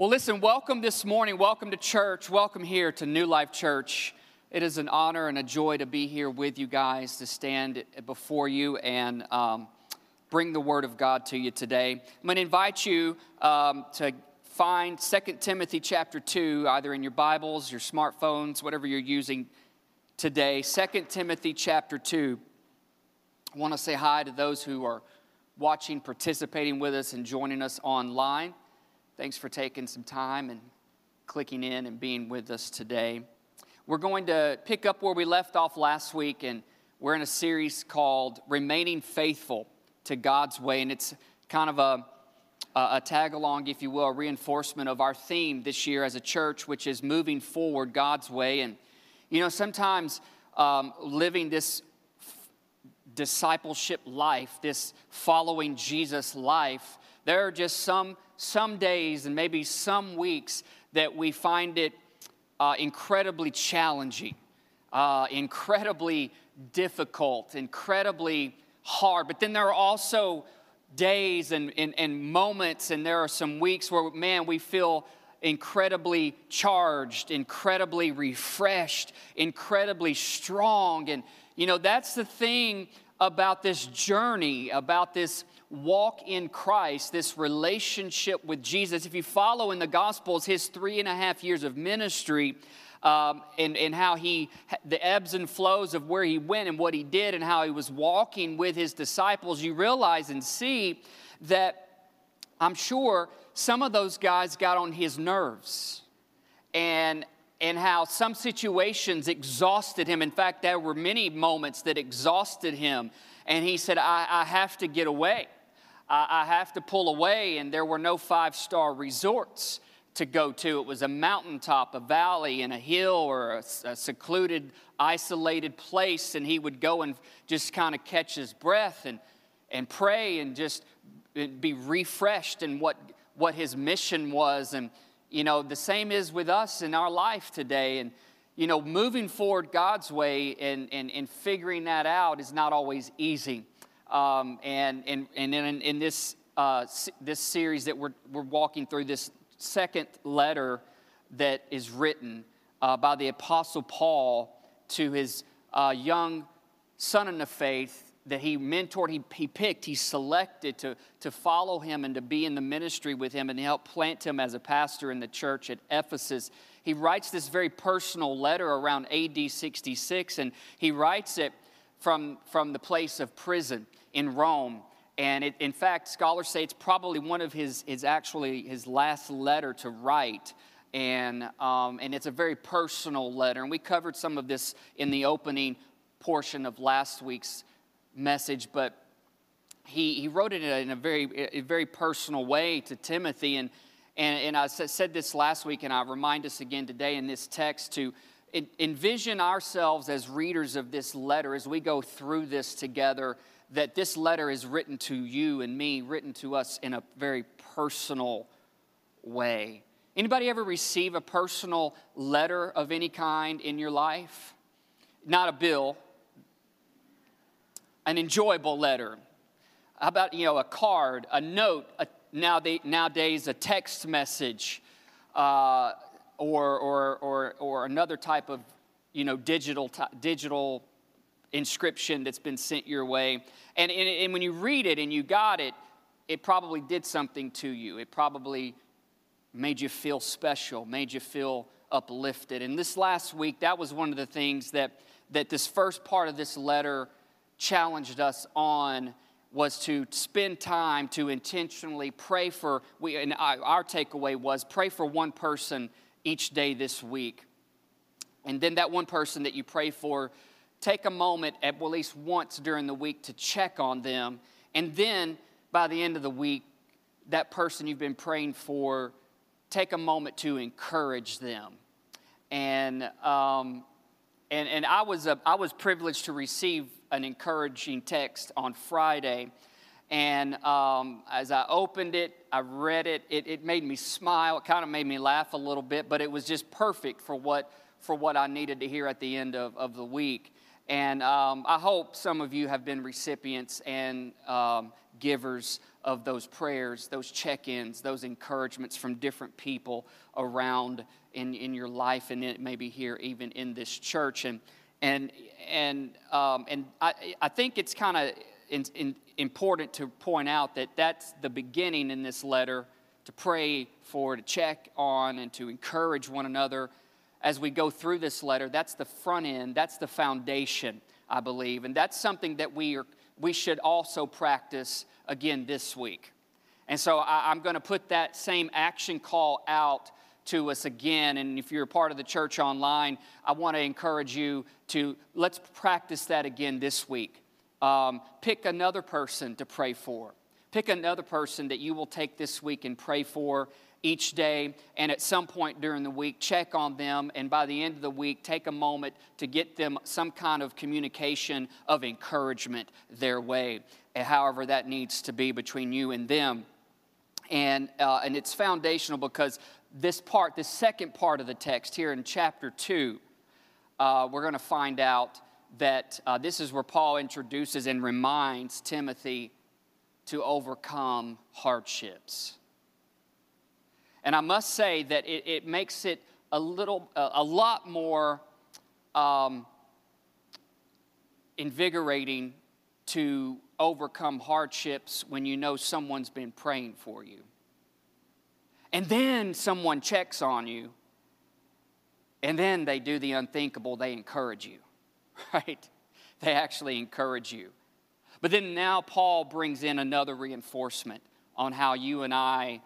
Well, listen, welcome this morning. Welcome to church. Welcome here to New Life Church. It is an honor and a joy to be here with you guys, to stand before you and um, bring the Word of God to you today. I'm going to invite you um, to find 2 Timothy chapter 2, either in your Bibles, your smartphones, whatever you're using today. 2 Timothy chapter 2. I want to say hi to those who are watching, participating with us, and joining us online. Thanks for taking some time and clicking in and being with us today. We're going to pick up where we left off last week, and we're in a series called Remaining Faithful to God's Way. And it's kind of a, a tag along, if you will, a reinforcement of our theme this year as a church, which is moving forward God's way. And, you know, sometimes um, living this discipleship life, this following Jesus life, there are just some some days and maybe some weeks that we find it uh, incredibly challenging, uh, incredibly difficult, incredibly hard. But then there are also days and, and, and moments, and there are some weeks where, man, we feel incredibly charged, incredibly refreshed, incredibly strong. And, you know, that's the thing about this journey, about this walk in Christ, this relationship with Jesus, if you follow in the Gospels his three and a half years of ministry, um, and, and how he, the ebbs and flows of where he went and what he did and how he was walking with his disciples, you realize and see that I'm sure some of those guys got on his nerves. And, and how some situations exhausted him. In fact, there were many moments that exhausted him. And he said, I, I have to get away. I, I have to pull away, and there were no five star resorts to go to. It was a mountaintop, a valley, and a hill, or a, a secluded, isolated place. And he would go and just kind of catch his breath and, and pray and just be refreshed in what, what his mission was. And, you know, the same is with us in our life today. And, you know, moving forward God's way and, and, and figuring that out is not always easy. Um, and, and, and in, in this, uh, this series that we're, we're walking through, this second letter that is written uh, by the Apostle Paul to his uh, young son in the faith that he mentored, he, he picked, he selected to, to follow him and to be in the ministry with him and help plant him as a pastor in the church at Ephesus. He writes this very personal letter around AD 66, and he writes it from, from the place of prison in Rome. And it, in fact, scholars say it's probably one of his, his actually his last letter to write. And, um, and it's a very personal letter. And we covered some of this in the opening portion of last week's message, but he, he wrote it in a very, a very personal way to Timothy. And, and, and I said this last week, and I remind us again today in this text to envision ourselves as readers of this letter as we go through this together that this letter is written to you and me, written to us in a very personal way. Anybody ever receive a personal letter of any kind in your life? Not a bill, an enjoyable letter. How about, you know, a card, a note, a, nowadays a text message, uh, or, or, or, or another type of, you know, digital, digital inscription that's been sent your way. And, and, and when you read it and you got it, it probably did something to you. It probably made you feel special, made you feel uplifted. And this last week, that was one of the things that, that this first part of this letter challenged us on was to spend time to intentionally pray for we and our takeaway was pray for one person each day this week and then that one person that you pray for take a moment at least once during the week to check on them. And then by the end of the week, that person you've been praying for, take a moment to encourage them. And, um, and, and I, was a, I was privileged to receive an encouraging text on Friday. And um, as I opened it, I read it, it, it made me smile. It kind of made me laugh a little bit, but it was just perfect for what, for what I needed to hear at the end of, of the week. And um, I hope some of you have been recipients and um, givers of those prayers, those check ins, those encouragements from different people around in, in your life and maybe here even in this church. And, and, and, um, and I, I think it's kind of important to point out that that's the beginning in this letter to pray for, to check on, and to encourage one another as we go through this letter. That's the front end, that's the foundation, I believe. And that's something that we, are, we should also practice again this week. And so I, I'm going to put that same action call out to us again. And if you're a part of the church online, I want to encourage you to let's practice that again this week. Um, pick another person to pray for. Pick another person that you will take this week and pray for each day. And at some point during the week, check on them. And by the end of the week, take a moment to get them some kind of communication of encouragement their way, however that needs to be between you and them. And, uh, and it's foundational because this part, the second part of the text here in chapter 2, uh, we're going to find out that uh, this is where Paul introduces and reminds Timothy to overcome hardships. And I must say that it, it makes it a little, a, a lot more um, invigorating to overcome hardships when you know someone's been praying for you. And then someone checks on you, and then they do the unthinkable, they encourage you, right? They actually encourage you. But then now Paul brings in another reinforcement on how you and I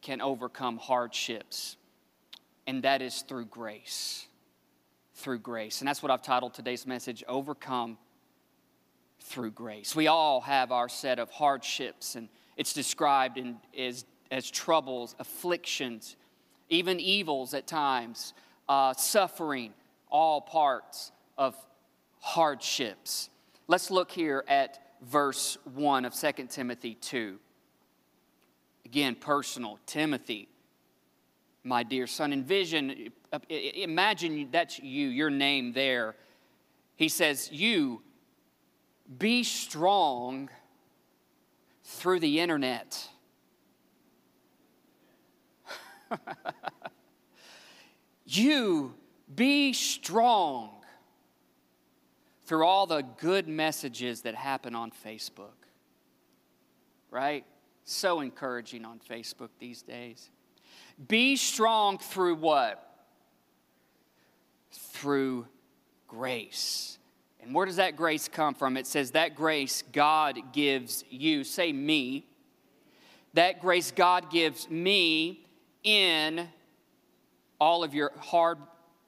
can overcome hardships, and that is through grace. Through grace. And that's what I've titled today's message Overcome Through Grace. We all have our set of hardships, and it's described in, as as troubles, afflictions, even evils at times, uh, suffering, all parts of hardships. Let's look here at verse 1 of 2 Timothy 2. Again, personal. Timothy, my dear son. Envision, imagine that's you, your name there. He says, You be strong through the internet you be strong through all the good messages that happen on Facebook. Right? So encouraging on Facebook these days. Be strong through what? Through grace. And where does that grace come from? It says that grace God gives you. Say me. That grace God gives me in all of your hard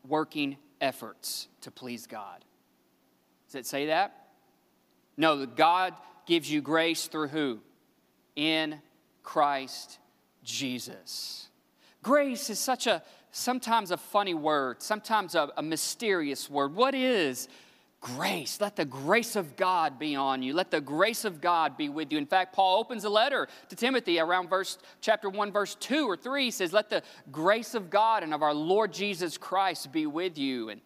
working efforts to please God. Does it say that? No, God gives you grace through who? In Christ Jesus. Grace is such a sometimes a funny word, sometimes a, a mysterious word. What is grace. Let the grace of God be on you. Let the grace of God be with you. In fact, Paul opens a letter to Timothy around verse chapter 1 verse 2 or 3 he says, "Let the grace of God and of our Lord Jesus Christ be with you." And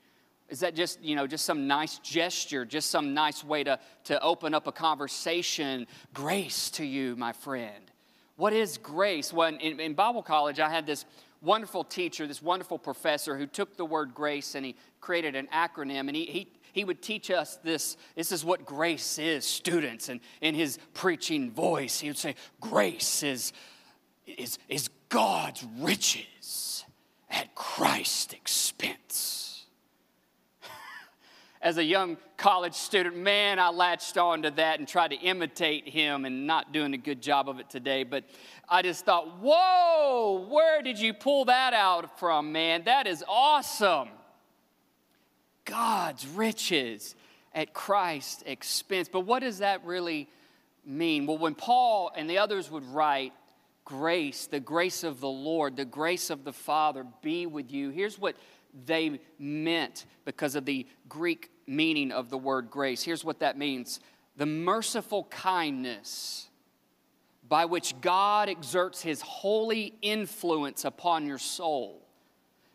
is that just, you know, just some nice gesture, just some nice way to, to open up a conversation? Grace to you, my friend. What is grace? Well, in, in Bible college, I had this wonderful teacher, this wonderful professor who took the word grace and he created an acronym. And he, he, he would teach us this. This is what grace is, students. And in his preaching voice, he would say, Grace is, is, is God's riches at Christ's expense. As a young college student, man, I latched on to that and tried to imitate him and not doing a good job of it today. But I just thought, whoa, where did you pull that out from, man? That is awesome. God's riches at Christ's expense. But what does that really mean? Well, when Paul and the others would write, grace, the grace of the Lord, the grace of the Father be with you, here's what they meant because of the Greek meaning of the word grace. Here's what that means the merciful kindness by which God exerts his holy influence upon your soul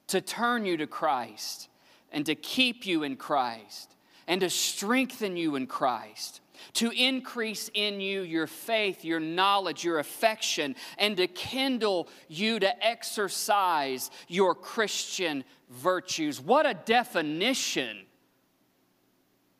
to turn you to Christ and to keep you in Christ and to strengthen you in Christ, to increase in you your faith, your knowledge, your affection, and to kindle you to exercise your Christian virtues. What a definition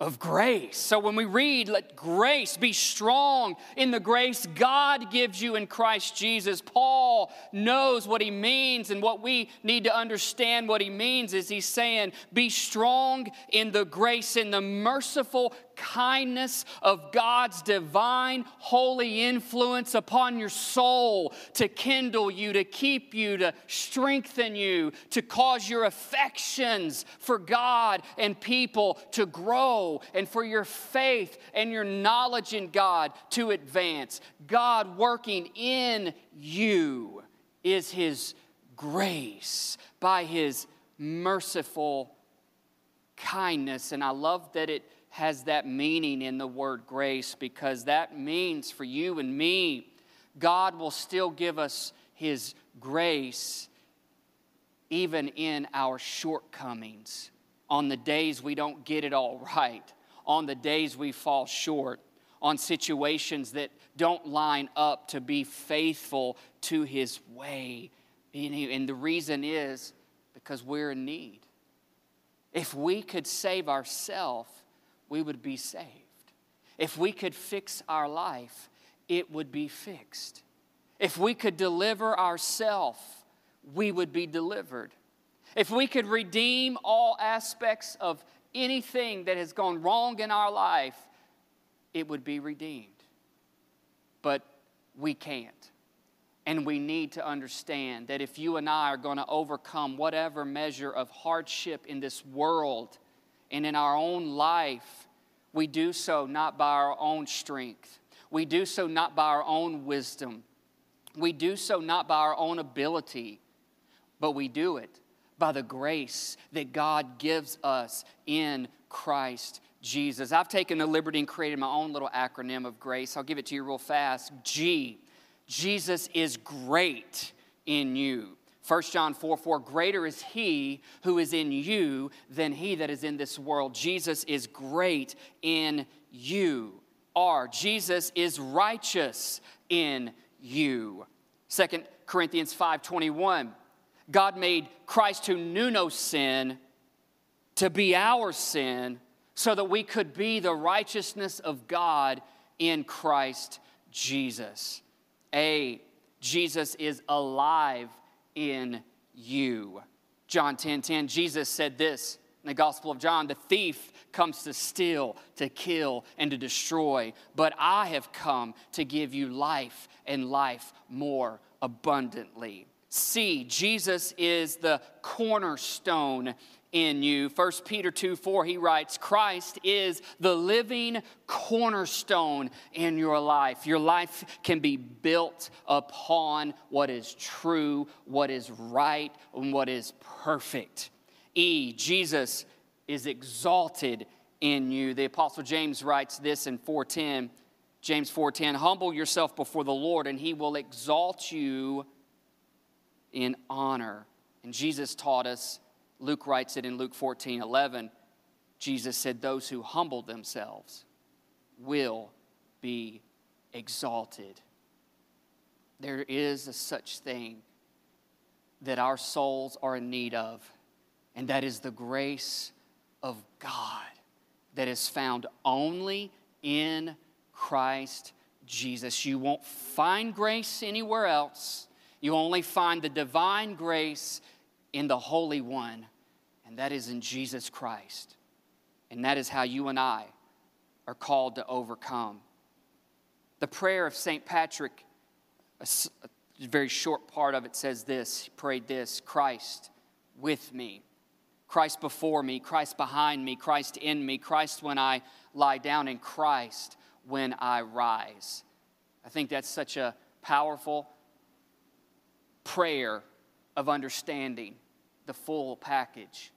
of grace. So when we read, let grace be strong in the grace God gives you in Christ Jesus, Paul knows what he means, and what we need to understand what he means is he's saying, be strong in the grace, in the merciful kindness of God's divine, holy influence upon your soul to kindle you, to keep you, to strengthen you, to cause your affections for God and people to grow, and for your faith and your knowledge in God to advance. God working in you is His grace by His merciful kindness. And I love that it has that meaning in the word grace because that means for you and me, God will still give us His grace even in our shortcomings, on the days we don't get it all right, on the days we fall short, on situations that don't line up to be faithful to His way. And the reason is because we're in need. If we could save ourselves, we would be saved. If we could fix our life, it would be fixed. If we could deliver ourselves, we would be delivered. If we could redeem all aspects of anything that has gone wrong in our life, it would be redeemed. But we can't. And we need to understand that if you and I are going to overcome whatever measure of hardship in this world, and in our own life, we do so not by our own strength. We do so not by our own wisdom. We do so not by our own ability, but we do it by the grace that God gives us in Christ Jesus. I've taken the liberty and created my own little acronym of grace. I'll give it to you real fast. G. Jesus is great in you. 1 John 4 4, greater is he who is in you than he that is in this world. Jesus is great in you. R, Jesus is righteous in you. 2 Corinthians 5 21, God made Christ who knew no sin to be our sin so that we could be the righteousness of God in Christ Jesus. A, Jesus is alive in you. John 10 10, Jesus said this in the Gospel of John the thief comes to steal, to kill, and to destroy, but I have come to give you life and life more abundantly. See, Jesus is the cornerstone in you. 1 Peter 2 4, he writes, Christ is the living cornerstone in your life. Your life can be built upon what is true, what is right, and what is perfect. E, Jesus is exalted in you. The Apostle James writes this in 410. James 4:10 Humble yourself before the Lord and he will exalt you in honor. And Jesus taught us Luke writes it in Luke 14 11. Jesus said, Those who humble themselves will be exalted. There is a such thing that our souls are in need of, and that is the grace of God that is found only in Christ Jesus. You won't find grace anywhere else. You only find the divine grace in the Holy One, and that is in Jesus Christ. And that is how you and I are called to overcome. The prayer of St. Patrick, a, very short part of it says this He prayed this Christ with me, Christ before me, Christ behind me, Christ in me, Christ when I lie down, and Christ when I rise. I think that's such a powerful prayer of understanding the full package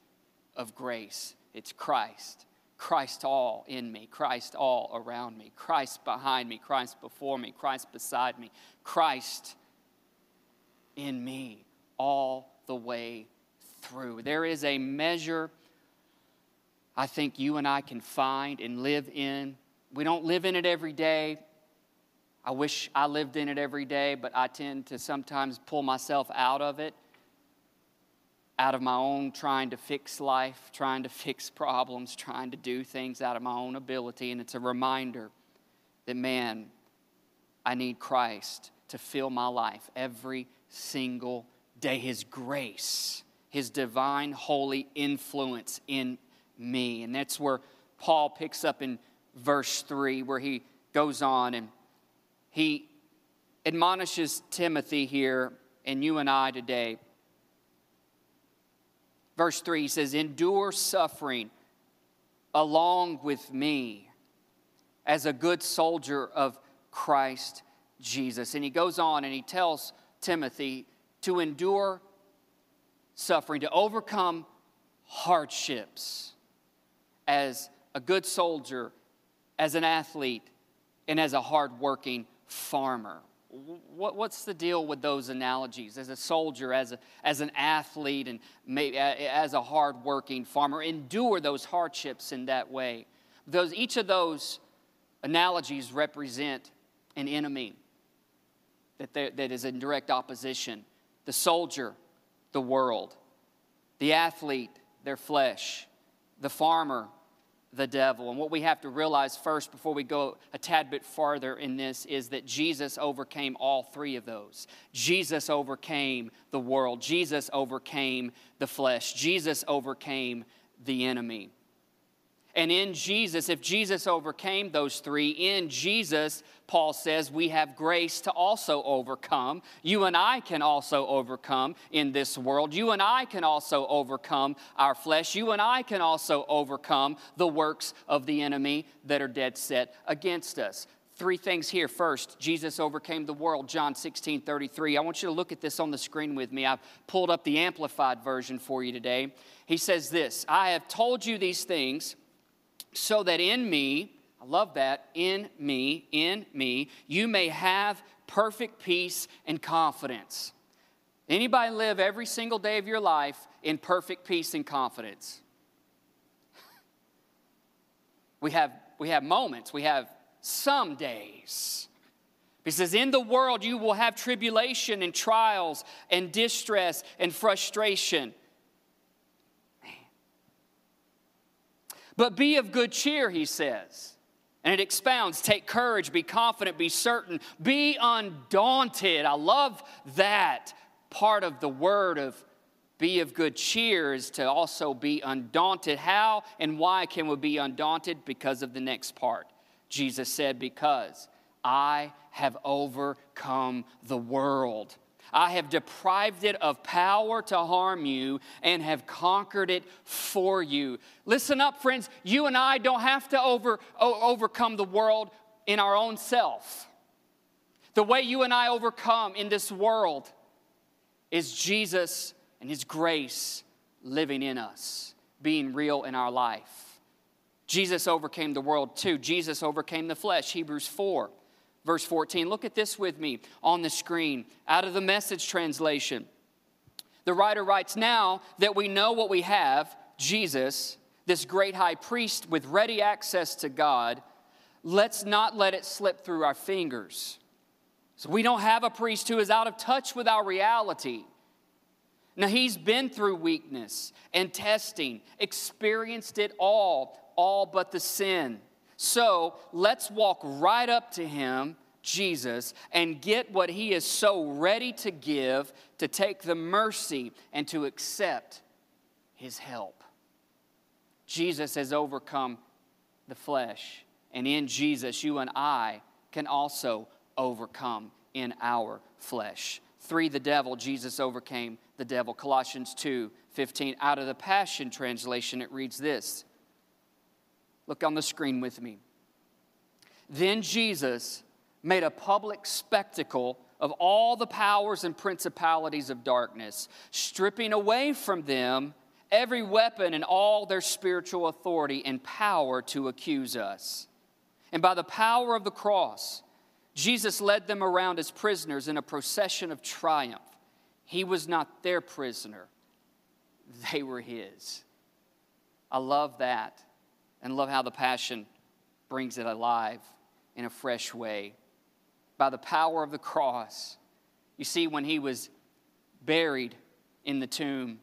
of grace. It's Christ. Christ all in me, Christ all around me, Christ behind me, Christ before me, Christ beside me, Christ in me all the way through. There is a measure, I think you and I can find and live in. We don't live in it every day. I wish I lived in it every day, but I tend to sometimes pull myself out of it, out of my own trying to fix life, trying to fix problems, trying to do things out of my own ability. And it's a reminder that, man, I need Christ to fill my life every single day. His grace, His divine, holy influence in me. And that's where Paul picks up in verse 3, where he goes on and he admonishes Timothy here and you and I today. Verse 3 he says, Endure suffering along with me as a good soldier of Christ Jesus. And he goes on and he tells Timothy to endure suffering, to overcome hardships as a good soldier, as an athlete, and as a hardworking farmer. What, what's the deal with those analogies? As a soldier, as, a, as an athlete, and maybe as a hardworking farmer, endure those hardships in that way. Those, each of those analogies represent an enemy that, that is in direct opposition. The soldier, the world. The athlete, their flesh. The farmer, the devil. And what we have to realize first before we go a tad bit farther in this is that Jesus overcame all three of those. Jesus overcame the world, Jesus overcame the flesh, Jesus overcame the enemy. And in Jesus, if Jesus overcame those three, in Jesus, Paul says, we have grace to also overcome. You and I can also overcome in this world. You and I can also overcome our flesh. You and I can also overcome the works of the enemy that are dead set against us. Three things here. First, Jesus overcame the world, John 16 33. I want you to look at this on the screen with me. I've pulled up the amplified version for you today. He says this I have told you these things so that in me, I love that, in me, in me, you may have perfect peace and confidence. Anybody live every single day of your life in perfect peace and confidence? We have, we have moments, we have some days. He says, In the world you will have tribulation and trials and distress and frustration. But be of good cheer, he says. And it expounds take courage, be confident, be certain, be undaunted. I love that part of the word of be of good cheer is to also be undaunted. How and why can we be undaunted? Because of the next part. Jesus said, Because I have overcome the world. I have deprived it of power to harm you and have conquered it for you. Listen up, friends. You and I don't have to over, overcome the world in our own self. The way you and I overcome in this world is Jesus and His grace living in us, being real in our life. Jesus overcame the world too. Jesus overcame the flesh, Hebrews 4. Verse 14, look at this with me on the screen out of the message translation. The writer writes, Now that we know what we have, Jesus, this great high priest with ready access to God, let's not let it slip through our fingers. So we don't have a priest who is out of touch with our reality. Now, he's been through weakness and testing, experienced it all, all but the sin. So let's walk right up to him, Jesus, and get what he is so ready to give to take the mercy and to accept his help. Jesus has overcome the flesh, and in Jesus, you and I can also overcome in our flesh. Three, the devil, Jesus overcame the devil. Colossians 2 15. Out of the Passion Translation, it reads this Look on the screen with me. Then Jesus made a public spectacle of all the powers and principalities of darkness, stripping away from them every weapon and all their spiritual authority and power to accuse us. And by the power of the cross, Jesus led them around as prisoners in a procession of triumph. He was not their prisoner, they were his. I love that And love how the Passion brings it alive in a fresh way. By the power of the cross, you see, when he was buried in the tomb,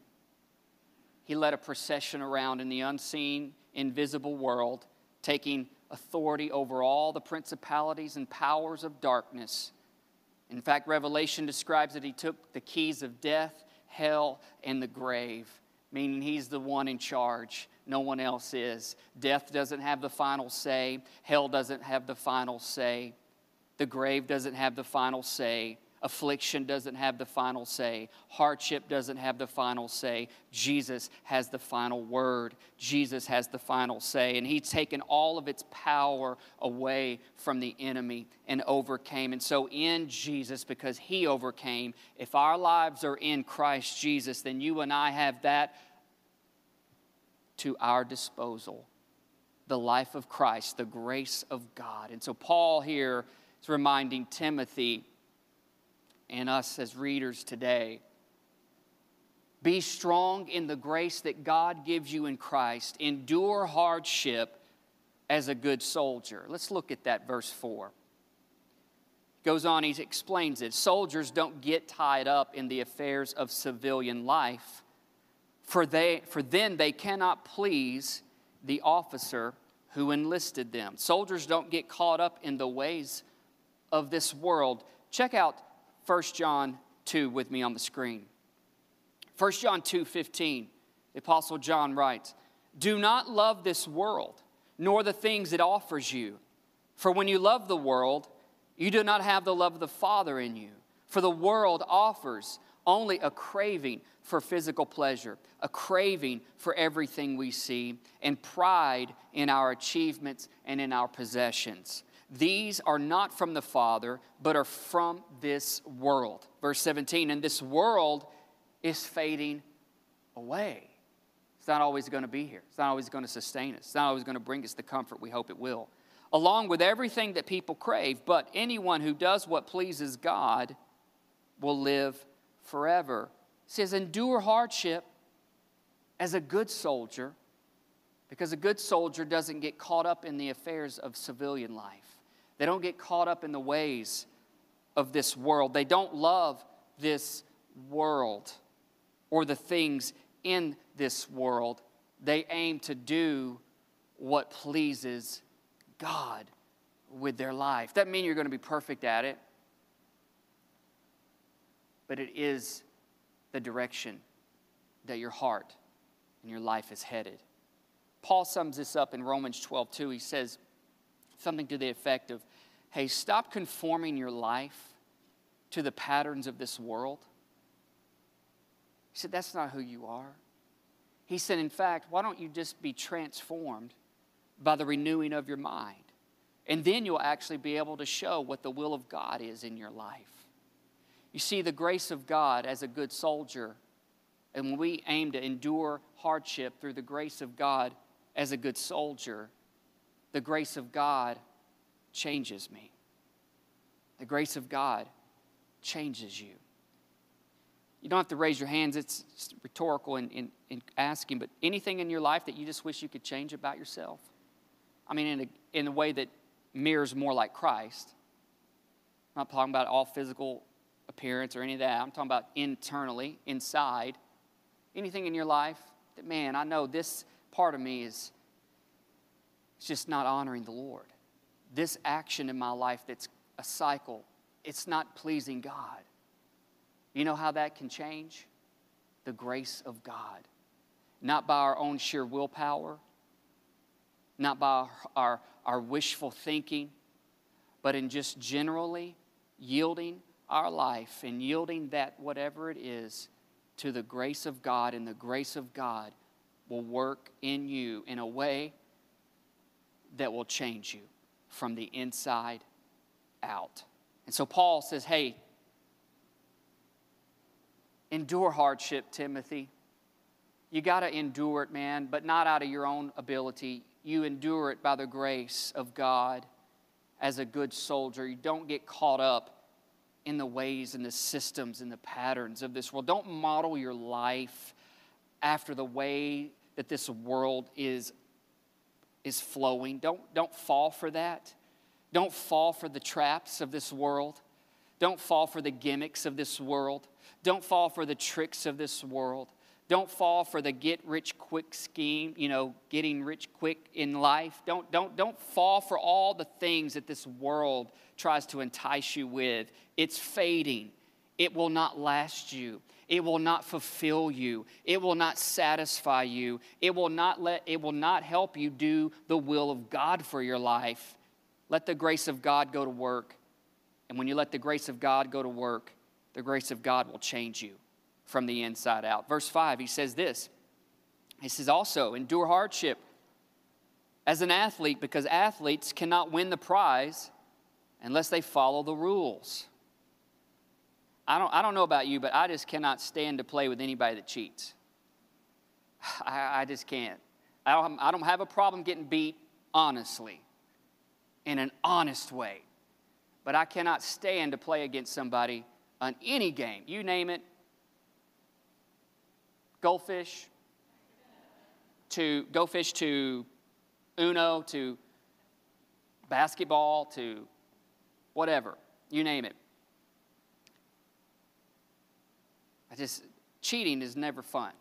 he led a procession around in the unseen, invisible world, taking authority over all the principalities and powers of darkness. In fact, Revelation describes that he took the keys of death, hell, and the grave, meaning he's the one in charge. No one else is. Death doesn't have the final say, hell doesn't have the final say, the grave doesn't have the final say. Affliction doesn't have the final say. Hardship doesn't have the final say. Jesus has the final word. Jesus has the final say. And He's taken all of its power away from the enemy and overcame. And so, in Jesus, because He overcame, if our lives are in Christ Jesus, then you and I have that to our disposal the life of Christ, the grace of God. And so, Paul here is reminding Timothy and us as readers today. Be strong in the grace that God gives you in Christ. Endure hardship as a good soldier. Let's look at that verse 4. Goes on, he explains it. Soldiers don't get tied up in the affairs of civilian life, for, they, for then they cannot please the officer who enlisted them. Soldiers don't get caught up in the ways of this world. Check out 1 John 2 with me on the screen. 1 John 2 15, the Apostle John writes, Do not love this world, nor the things it offers you. For when you love the world, you do not have the love of the Father in you. For the world offers only a craving for physical pleasure, a craving for everything we see, and pride in our achievements and in our possessions. These are not from the Father, but are from this world. Verse 17, and this world is fading away. It's not always going to be here. It's not always going to sustain us. It's not always going to bring us the comfort we hope it will. Along with everything that people crave, but anyone who does what pleases God will live forever. It says, endure hardship as a good soldier, because a good soldier doesn't get caught up in the affairs of civilian life. They don't get caught up in the ways of this world. They don't love this world or the things in this world. They aim to do what pleases God with their life. That mean you're going to be perfect at it, but it is the direction that your heart and your life is headed. Paul sums this up in Romans 12, 2. He says, something to the effect of, hey, stop conforming your life to the patterns of this world. He said, that's not who you are. He said, in fact, why don't you just be transformed by the renewing of your mind? And then you'll actually be able to show what the will of God is in your life. You see, the grace of God as a good soldier, and when we aim to endure hardship through the grace of God as a good soldier, the grace of God changes me. The grace of God changes you. You don't have to raise your hands, it's rhetorical in, in, in asking, but anything in your life that you just wish you could change about yourself? I mean, in a, in a way that mirrors more like Christ. I'm not talking about all physical appearance or any of that. I'm talking about internally, inside. Anything in your life that, man, I know this part of me is it's just not honoring the Lord. This action in my life that's a cycle, it's not pleasing God. You know how that can change? The grace of God. Not by our own sheer willpower, not by our, our, our wishful thinking, but in just generally yielding our life and yielding that, whatever it is, to the grace of God, and the grace of God will work in you in a way that will change you from the inside out. And so Paul says, hey, endure hardship, Timothy. You got to endure it, man, but not out of your own ability. You endure it by the grace of God as a good soldier. You don't get caught up in the ways and the systems and the patterns of this world. Don't model your life after the way that this world is is flowing. Don't, don't fall for that. Don't fall for the traps of this world. Don't fall for the gimmicks of this world. Don't fall for the tricks of this world. Don't fall for the get rich quick scheme, you know, getting rich quick in life. Don't, don't, don't fall for all the things that this world tries to entice you with. It's fading. It will not last you. It will not fulfill you. It will not satisfy you. It will not let it will not help you do the will of God for your life. Let the grace of God go to work. And when you let the grace of God go to work, the grace of God will change you from the inside out. Verse 5, he says this. He says also, endure hardship as an athlete because athletes cannot win the prize unless they follow the rules. I don't, I don't know about you, but I just cannot stand to play with anybody that cheats. I, I just can't. I don't, I don't have a problem getting beat honestly, in an honest way. But I cannot stand to play against somebody on any game. You name it goldfish, to go fish to Uno, to basketball, to whatever. You name it. I just, cheating is never fun.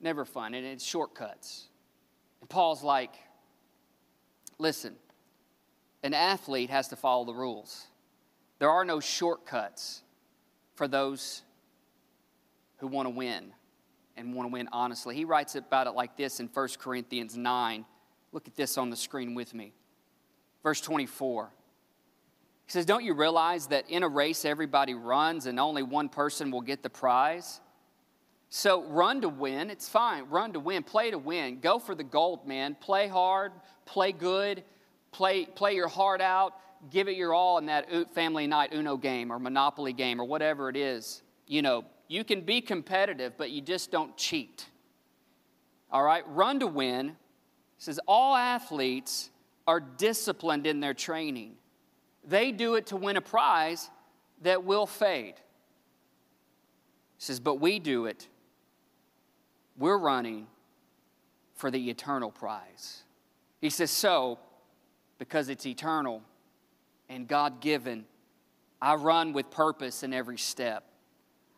Never fun, and it's shortcuts. And Paul's like, listen, an athlete has to follow the rules. There are no shortcuts for those who want to win and want to win honestly. He writes about it like this in 1 Corinthians 9. Look at this on the screen with me. Verse 24. He says, Don't you realize that in a race everybody runs and only one person will get the prize? So run to win. It's fine. Run to win. Play to win. Go for the gold, man. Play hard. Play good. Play, play your heart out. Give it your all in that family night Uno game or Monopoly game or whatever it is. You know, you can be competitive, but you just don't cheat. All right? Run to win. It says all athletes are disciplined in their training. They do it to win a prize that will fade. He says, but we do it. We're running for the eternal prize. He says, so, because it's eternal and God given, I run with purpose in every step.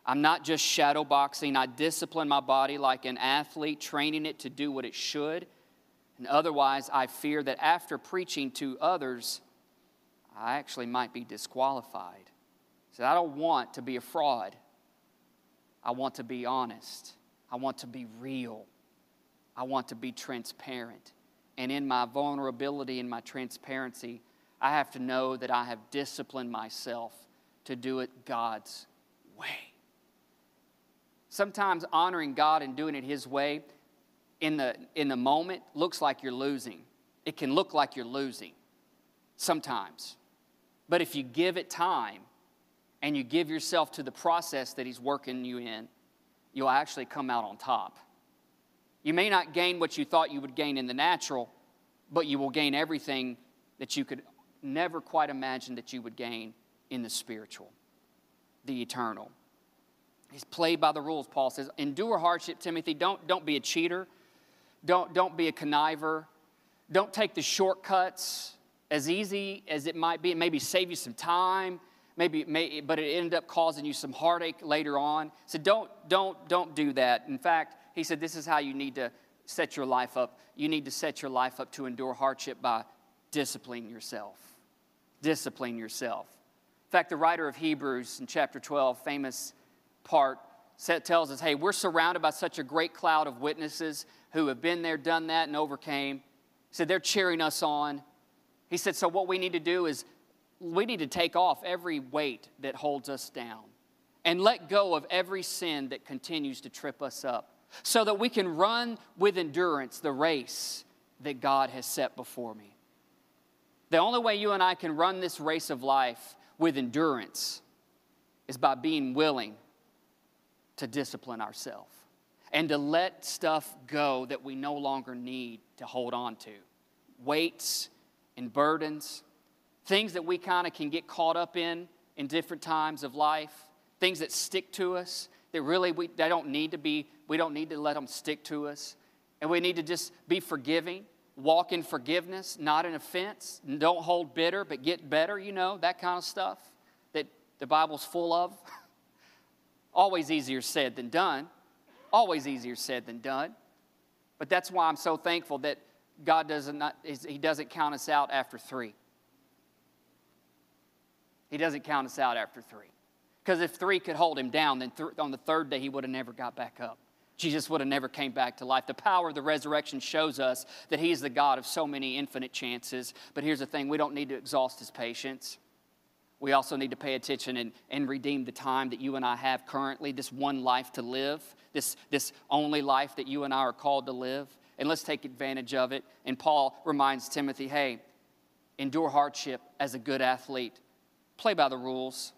I'm not just shadow boxing. I discipline my body like an athlete, training it to do what it should. And otherwise, I fear that after preaching to others, I actually might be disqualified. So I don't want to be a fraud. I want to be honest. I want to be real. I want to be transparent. And in my vulnerability and my transparency, I have to know that I have disciplined myself to do it God's way. Sometimes honoring God and doing it His way in the, in the moment looks like you're losing. It can look like you're losing sometimes. But if you give it time and you give yourself to the process that He's working you in, you'll actually come out on top. You may not gain what you thought you would gain in the natural, but you will gain everything that you could never quite imagine that you would gain in the spiritual, the eternal. He's played by the rules, Paul says. Endure hardship, Timothy. Don't, don't be a cheater. Don't, don't be a conniver. Don't take the shortcuts as easy as it might be, it maybe save you some time, maybe, may, but it ended up causing you some heartache later on. So don't, don't, don't do that. In fact, he said this is how you need to set your life up. You need to set your life up to endure hardship by disciplining yourself. Discipline yourself. In fact, the writer of Hebrews in chapter 12, famous part, tells us, hey, we're surrounded by such a great cloud of witnesses who have been there, done that, and overcame. He said they're cheering us on. He said, So, what we need to do is we need to take off every weight that holds us down and let go of every sin that continues to trip us up so that we can run with endurance the race that God has set before me. The only way you and I can run this race of life with endurance is by being willing to discipline ourselves and to let stuff go that we no longer need to hold on to. Weights and burdens, things that we kind of can get caught up in in different times of life, things that stick to us that really we they don't need to be we don't need to let them stick to us and we need to just be forgiving walk in forgiveness, not in offense. Don't hold bitter, but get better, you know, that kind of stuff that the Bible's full of. Always easier said than done. Always easier said than done. But that's why I'm so thankful that God doesn't not, He doesn't count us out after three. He doesn't count us out after three. Because if three could hold him down, then th- on the third day he would have never got back up. Jesus would have never came back to life. The power of the resurrection shows us that he is the God of so many infinite chances. But here's the thing we don't need to exhaust his patience. We also need to pay attention and, and redeem the time that you and I have currently, this one life to live, this, this only life that you and I are called to live. And let's take advantage of it. And Paul reminds Timothy hey, endure hardship as a good athlete, play by the rules.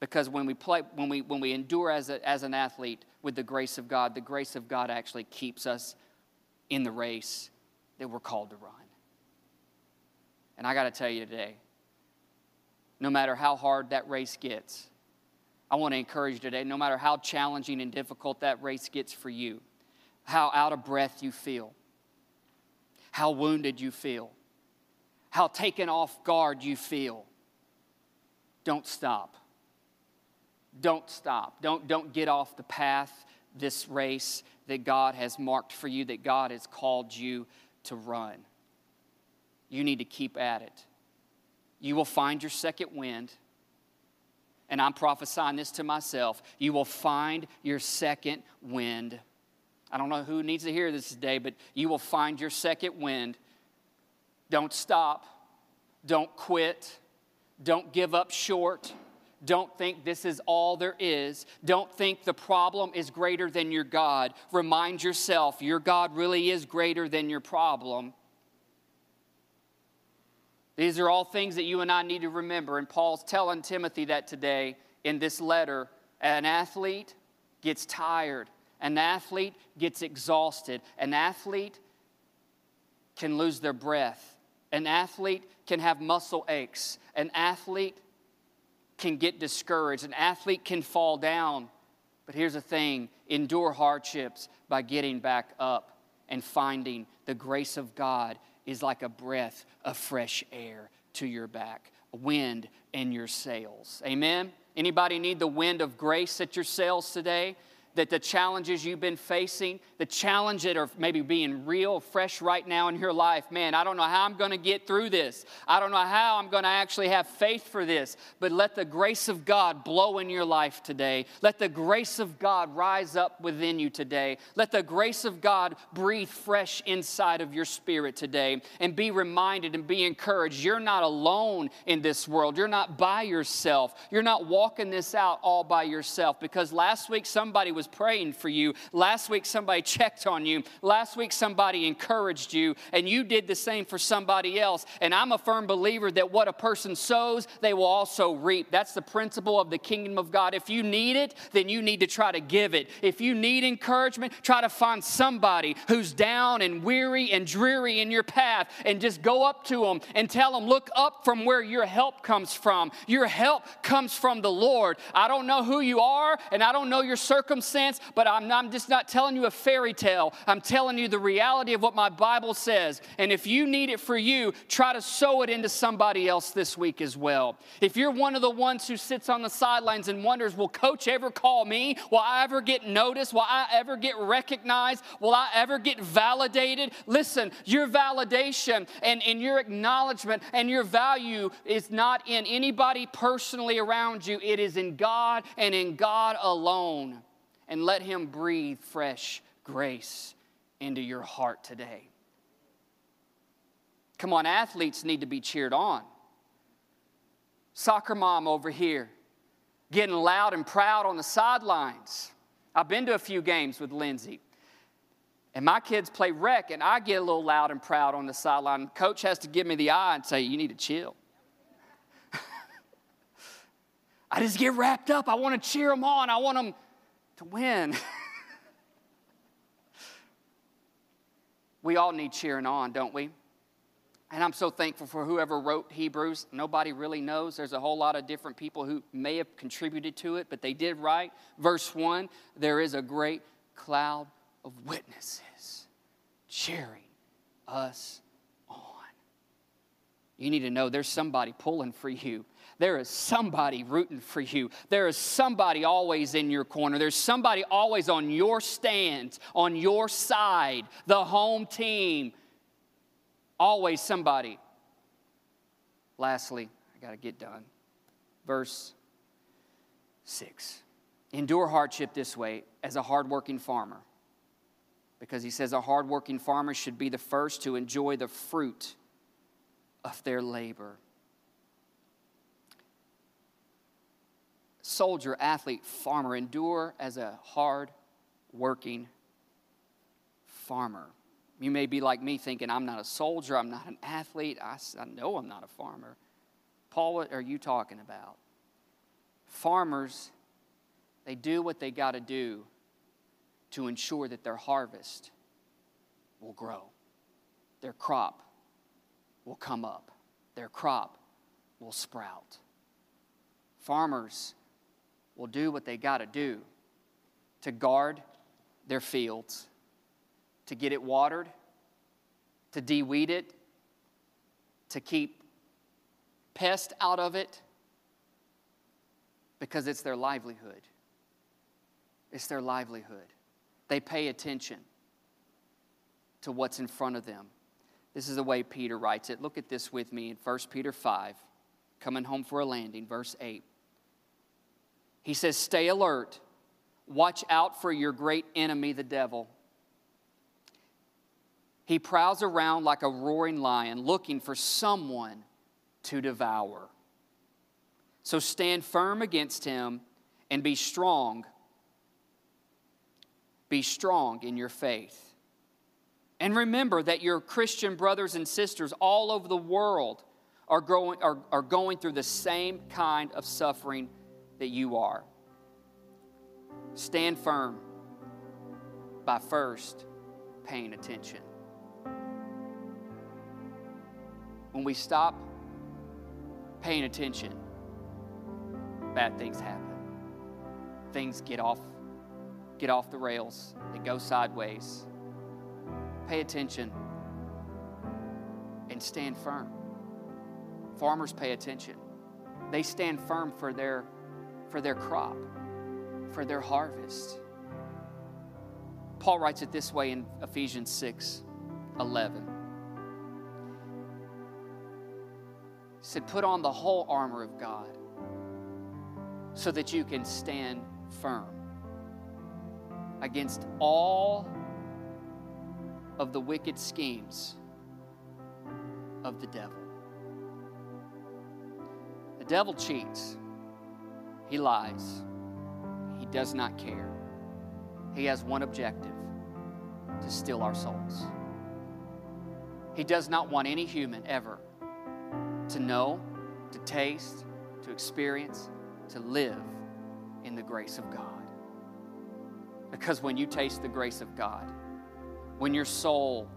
Because when we, play, when we, when we endure as, a, as an athlete with the grace of God, the grace of God actually keeps us in the race that we're called to run. And I got to tell you today, no matter how hard that race gets, I want to encourage you today, no matter how challenging and difficult that race gets for you, how out of breath you feel, how wounded you feel, how taken off guard you feel, don't stop don't stop. Don't, don't get off the path, this race that God has marked for you, that God has called you to run. You need to keep at it. You will find your second wind. And I'm prophesying this to myself. You will find your second wind. I don't know who needs to hear this today, but you will find your second wind. Don't stop. Don't quit. Don't give up short. Don't think this is all there is. Don't think the problem is greater than your God. Remind yourself your God really is greater than your problem. These are all things that you and I need to remember. And Paul's telling Timothy that today in this letter. An athlete gets tired, an athlete gets exhausted, an athlete can lose their breath, an athlete can have muscle aches, an athlete can get discouraged, an athlete can fall down. But here's the thing endure hardships by getting back up and finding the grace of God is like a breath of fresh air to your back, wind in your sails. Amen? Anybody need the wind of grace at your sails today? That the challenges you've been facing, the challenge that are maybe being real, fresh right now in your life, man, I don't know how I'm going to get through this. I don't know how I'm going to actually have faith for this. But let the grace of God blow in your life today. Let the grace of God rise up within you today. Let the grace of God breathe fresh inside of your spirit today. And be reminded and be encouraged. You're not alone in this world. You're not by yourself. You're not walking this out all by yourself. Because last week somebody was was praying for you. Last week, somebody checked on you. Last week, somebody encouraged you, and you did the same for somebody else. And I'm a firm believer that what a person sows, they will also reap. That's the principle of the kingdom of God. If you need it, then you need to try to give it. If you need encouragement, try to find somebody who's down and weary and dreary in your path and just go up to them and tell them, Look up from where your help comes from. Your help comes from the Lord. I don't know who you are, and I don't know your circumstances sense, but I'm, I'm just not telling you a fairy tale. I'm telling you the reality of what my Bible says. And if you need it for you, try to sow it into somebody else this week as well. If you're one of the ones who sits on the sidelines and wonders, will coach ever call me? Will I ever get noticed? Will I ever get recognized? Will I ever get validated? Listen, your validation and, and your acknowledgement and your value is not in anybody personally around you, it is in God and in God alone and let Him breathe fresh grace into your heart today. Come on, athletes need to be cheered on. Soccer mom over here, getting loud and proud on the sidelines. I've been to a few games with Lindsay. And my kids play rec, and I get a little loud and proud on the sideline. Coach has to give me the eye and say, You need to chill. I just get wrapped up. I want to cheer them on. I want them to win. we all need cheering on, don't we? And I'm so thankful for whoever wrote Hebrews. Nobody really knows. There's a whole lot of different people who may have contributed to it, but they did write. Verse 1 there is a great cloud of witnesses cheering us on. You need to know there's somebody pulling for you. There is somebody rooting for you. There is somebody always in your corner. There's somebody always on your stand, on your side, the home team. Always somebody. Lastly, I got to get done. Verse 6. Endure hardship this way as a hardworking farmer. Because he says a hardworking farmer should be the first to enjoy the fruit of their labor. Soldier, athlete, farmer, endure as a hard working farmer. You may be like me thinking, I'm not a soldier, I'm not an athlete, I, I know I'm not a farmer. Paul, what are you talking about? Farmers, they do what they got to do to ensure that their harvest will grow, their crop will come up, their crop will sprout. Farmers will do what they got to do to guard their fields, to get it watered, to deweed it, to keep pest out of it, because it's their livelihood. It's their livelihood. They pay attention to what's in front of them. This is the way Peter writes it. Look at this with me in 1 Peter 5, coming home for a landing, verse 8. He says, Stay alert, watch out for your great enemy, the devil. He prowls around like a roaring lion, looking for someone to devour. So stand firm against him and be strong be strong in your faith. And remember that your Christian brothers and sisters all over the world are, are, are going through the same kind of suffering that you are. Stand firm by first paying attention. When we stop paying attention, bad things happen. Things get off get off the rails, they go sideways. Pay attention and stand firm. Farmers pay attention. They stand firm for their, for their crop, for their harvest. Paul writes it this way in Ephesians 6 11. He said, Put on the whole armor of God so that you can stand firm against all of the wicked schemes of the devil. The devil cheats, he lies, he does not care. He has one objective to steal our souls. He does not want any human ever to know, to taste, to experience, to live in the grace of God. Because when you taste the grace of God, when your soul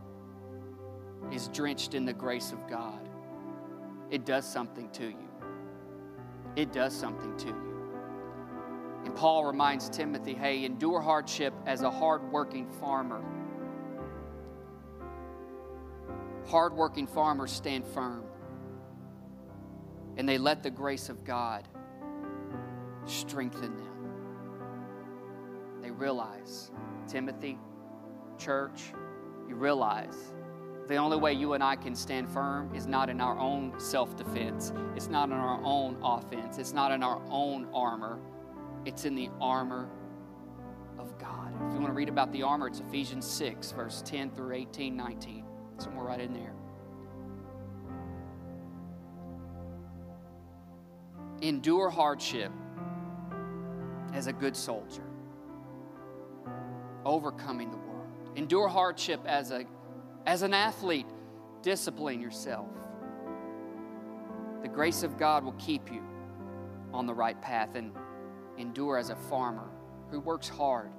is drenched in the grace of God, it does something to you. It does something to you. And Paul reminds Timothy hey, endure hardship as a hardworking farmer. Hardworking farmers stand firm and they let the grace of God strengthen them. They realize, Timothy, church, you realize the only way you and I can stand firm is not in our own self defense, it's not in our own offense, it's not in our own armor, it's in the armor of God. If you want to read about the armor, it's Ephesians 6, verse 10 through 18, 19, somewhere right in there. Endure hardship as a good soldier overcoming the world. Endure hardship as, a, as an athlete. Discipline yourself. The grace of God will keep you on the right path and endure as a farmer who works hard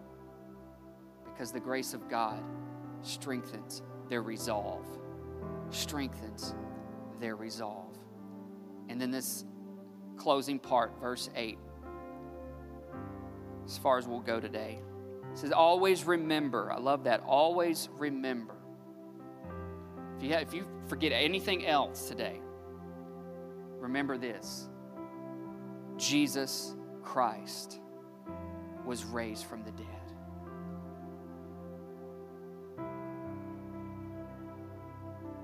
because the grace of God strengthens their resolve. Strengthens their resolve. And then this closing part, verse 8, as far as we'll go today. It says, always remember. I love that. Always remember If you, have, if you forget anything else today, remember this Jesus Christ was raised from the dead.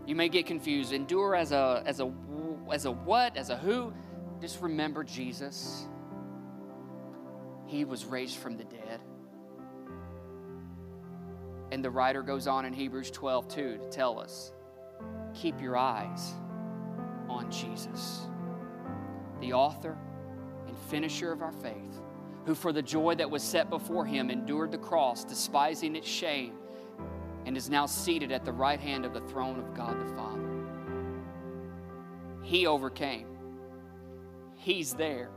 You may get confused. Endure as a as a as a what? As a who? Just remember Jesus. He was raised from the dead. And the writer goes on in Hebrews 12 too to tell us keep your eyes on Jesus, the author and finisher of our faith, who for the joy that was set before him endured the cross, despising its shame and is now seated at the right hand of the throne of God the Father. He overcame. He's there.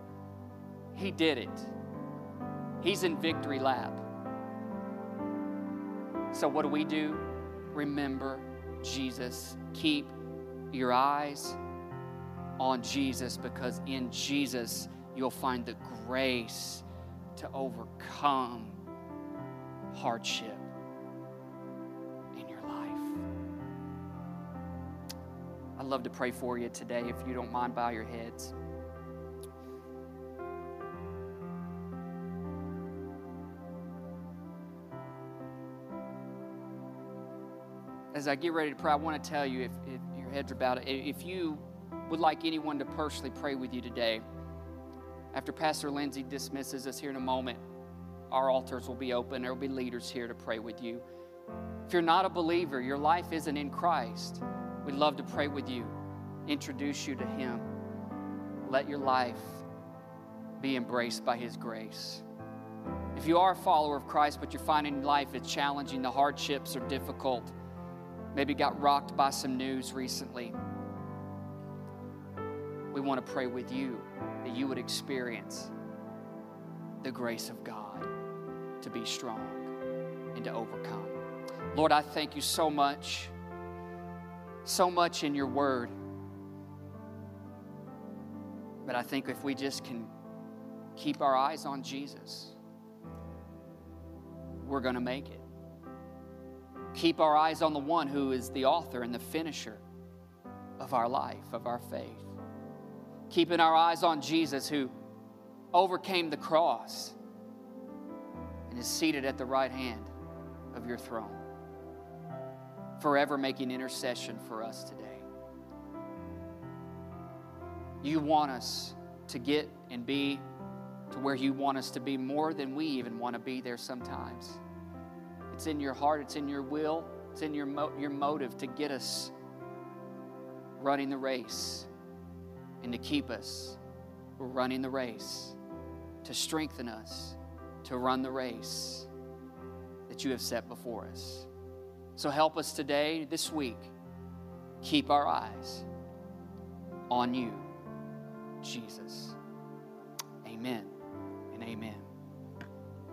He did it. He's in victory lap. So, what do we do? Remember Jesus. Keep your eyes on Jesus because in Jesus you'll find the grace to overcome hardship. In your life. I'd love to pray for you today. If you don't mind, bow your heads. As I get ready to pray, I want to tell you if, if your heads are bowed, if you would like anyone to personally pray with you today, after Pastor Lindsay dismisses us here in a moment, our altars will be open. There will be leaders here to pray with you. If you're not a believer, your life isn't in Christ. We'd love to pray with you, introduce you to Him. Let your life be embraced by His grace. If you are a follower of Christ, but you're finding life is challenging, the hardships are difficult, maybe got rocked by some news recently, we want to pray with you that you would experience the grace of God to be strong and to overcome. Lord, I thank you so much so much in your word. But I think if we just can keep our eyes on Jesus, we're going to make it. Keep our eyes on the one who is the author and the finisher of our life, of our faith. Keeping our eyes on Jesus who overcame the cross and is seated at the right hand of your throne forever making intercession for us today. You want us to get and be to where you want us to be more than we even want to be there sometimes. It's in your heart, it's in your will, it's in your, mo- your motive to get us running the race and to keep us running the race, to strengthen us to run the race that you have set before us. So help us today, this week, keep our eyes on you, Jesus. Amen and amen.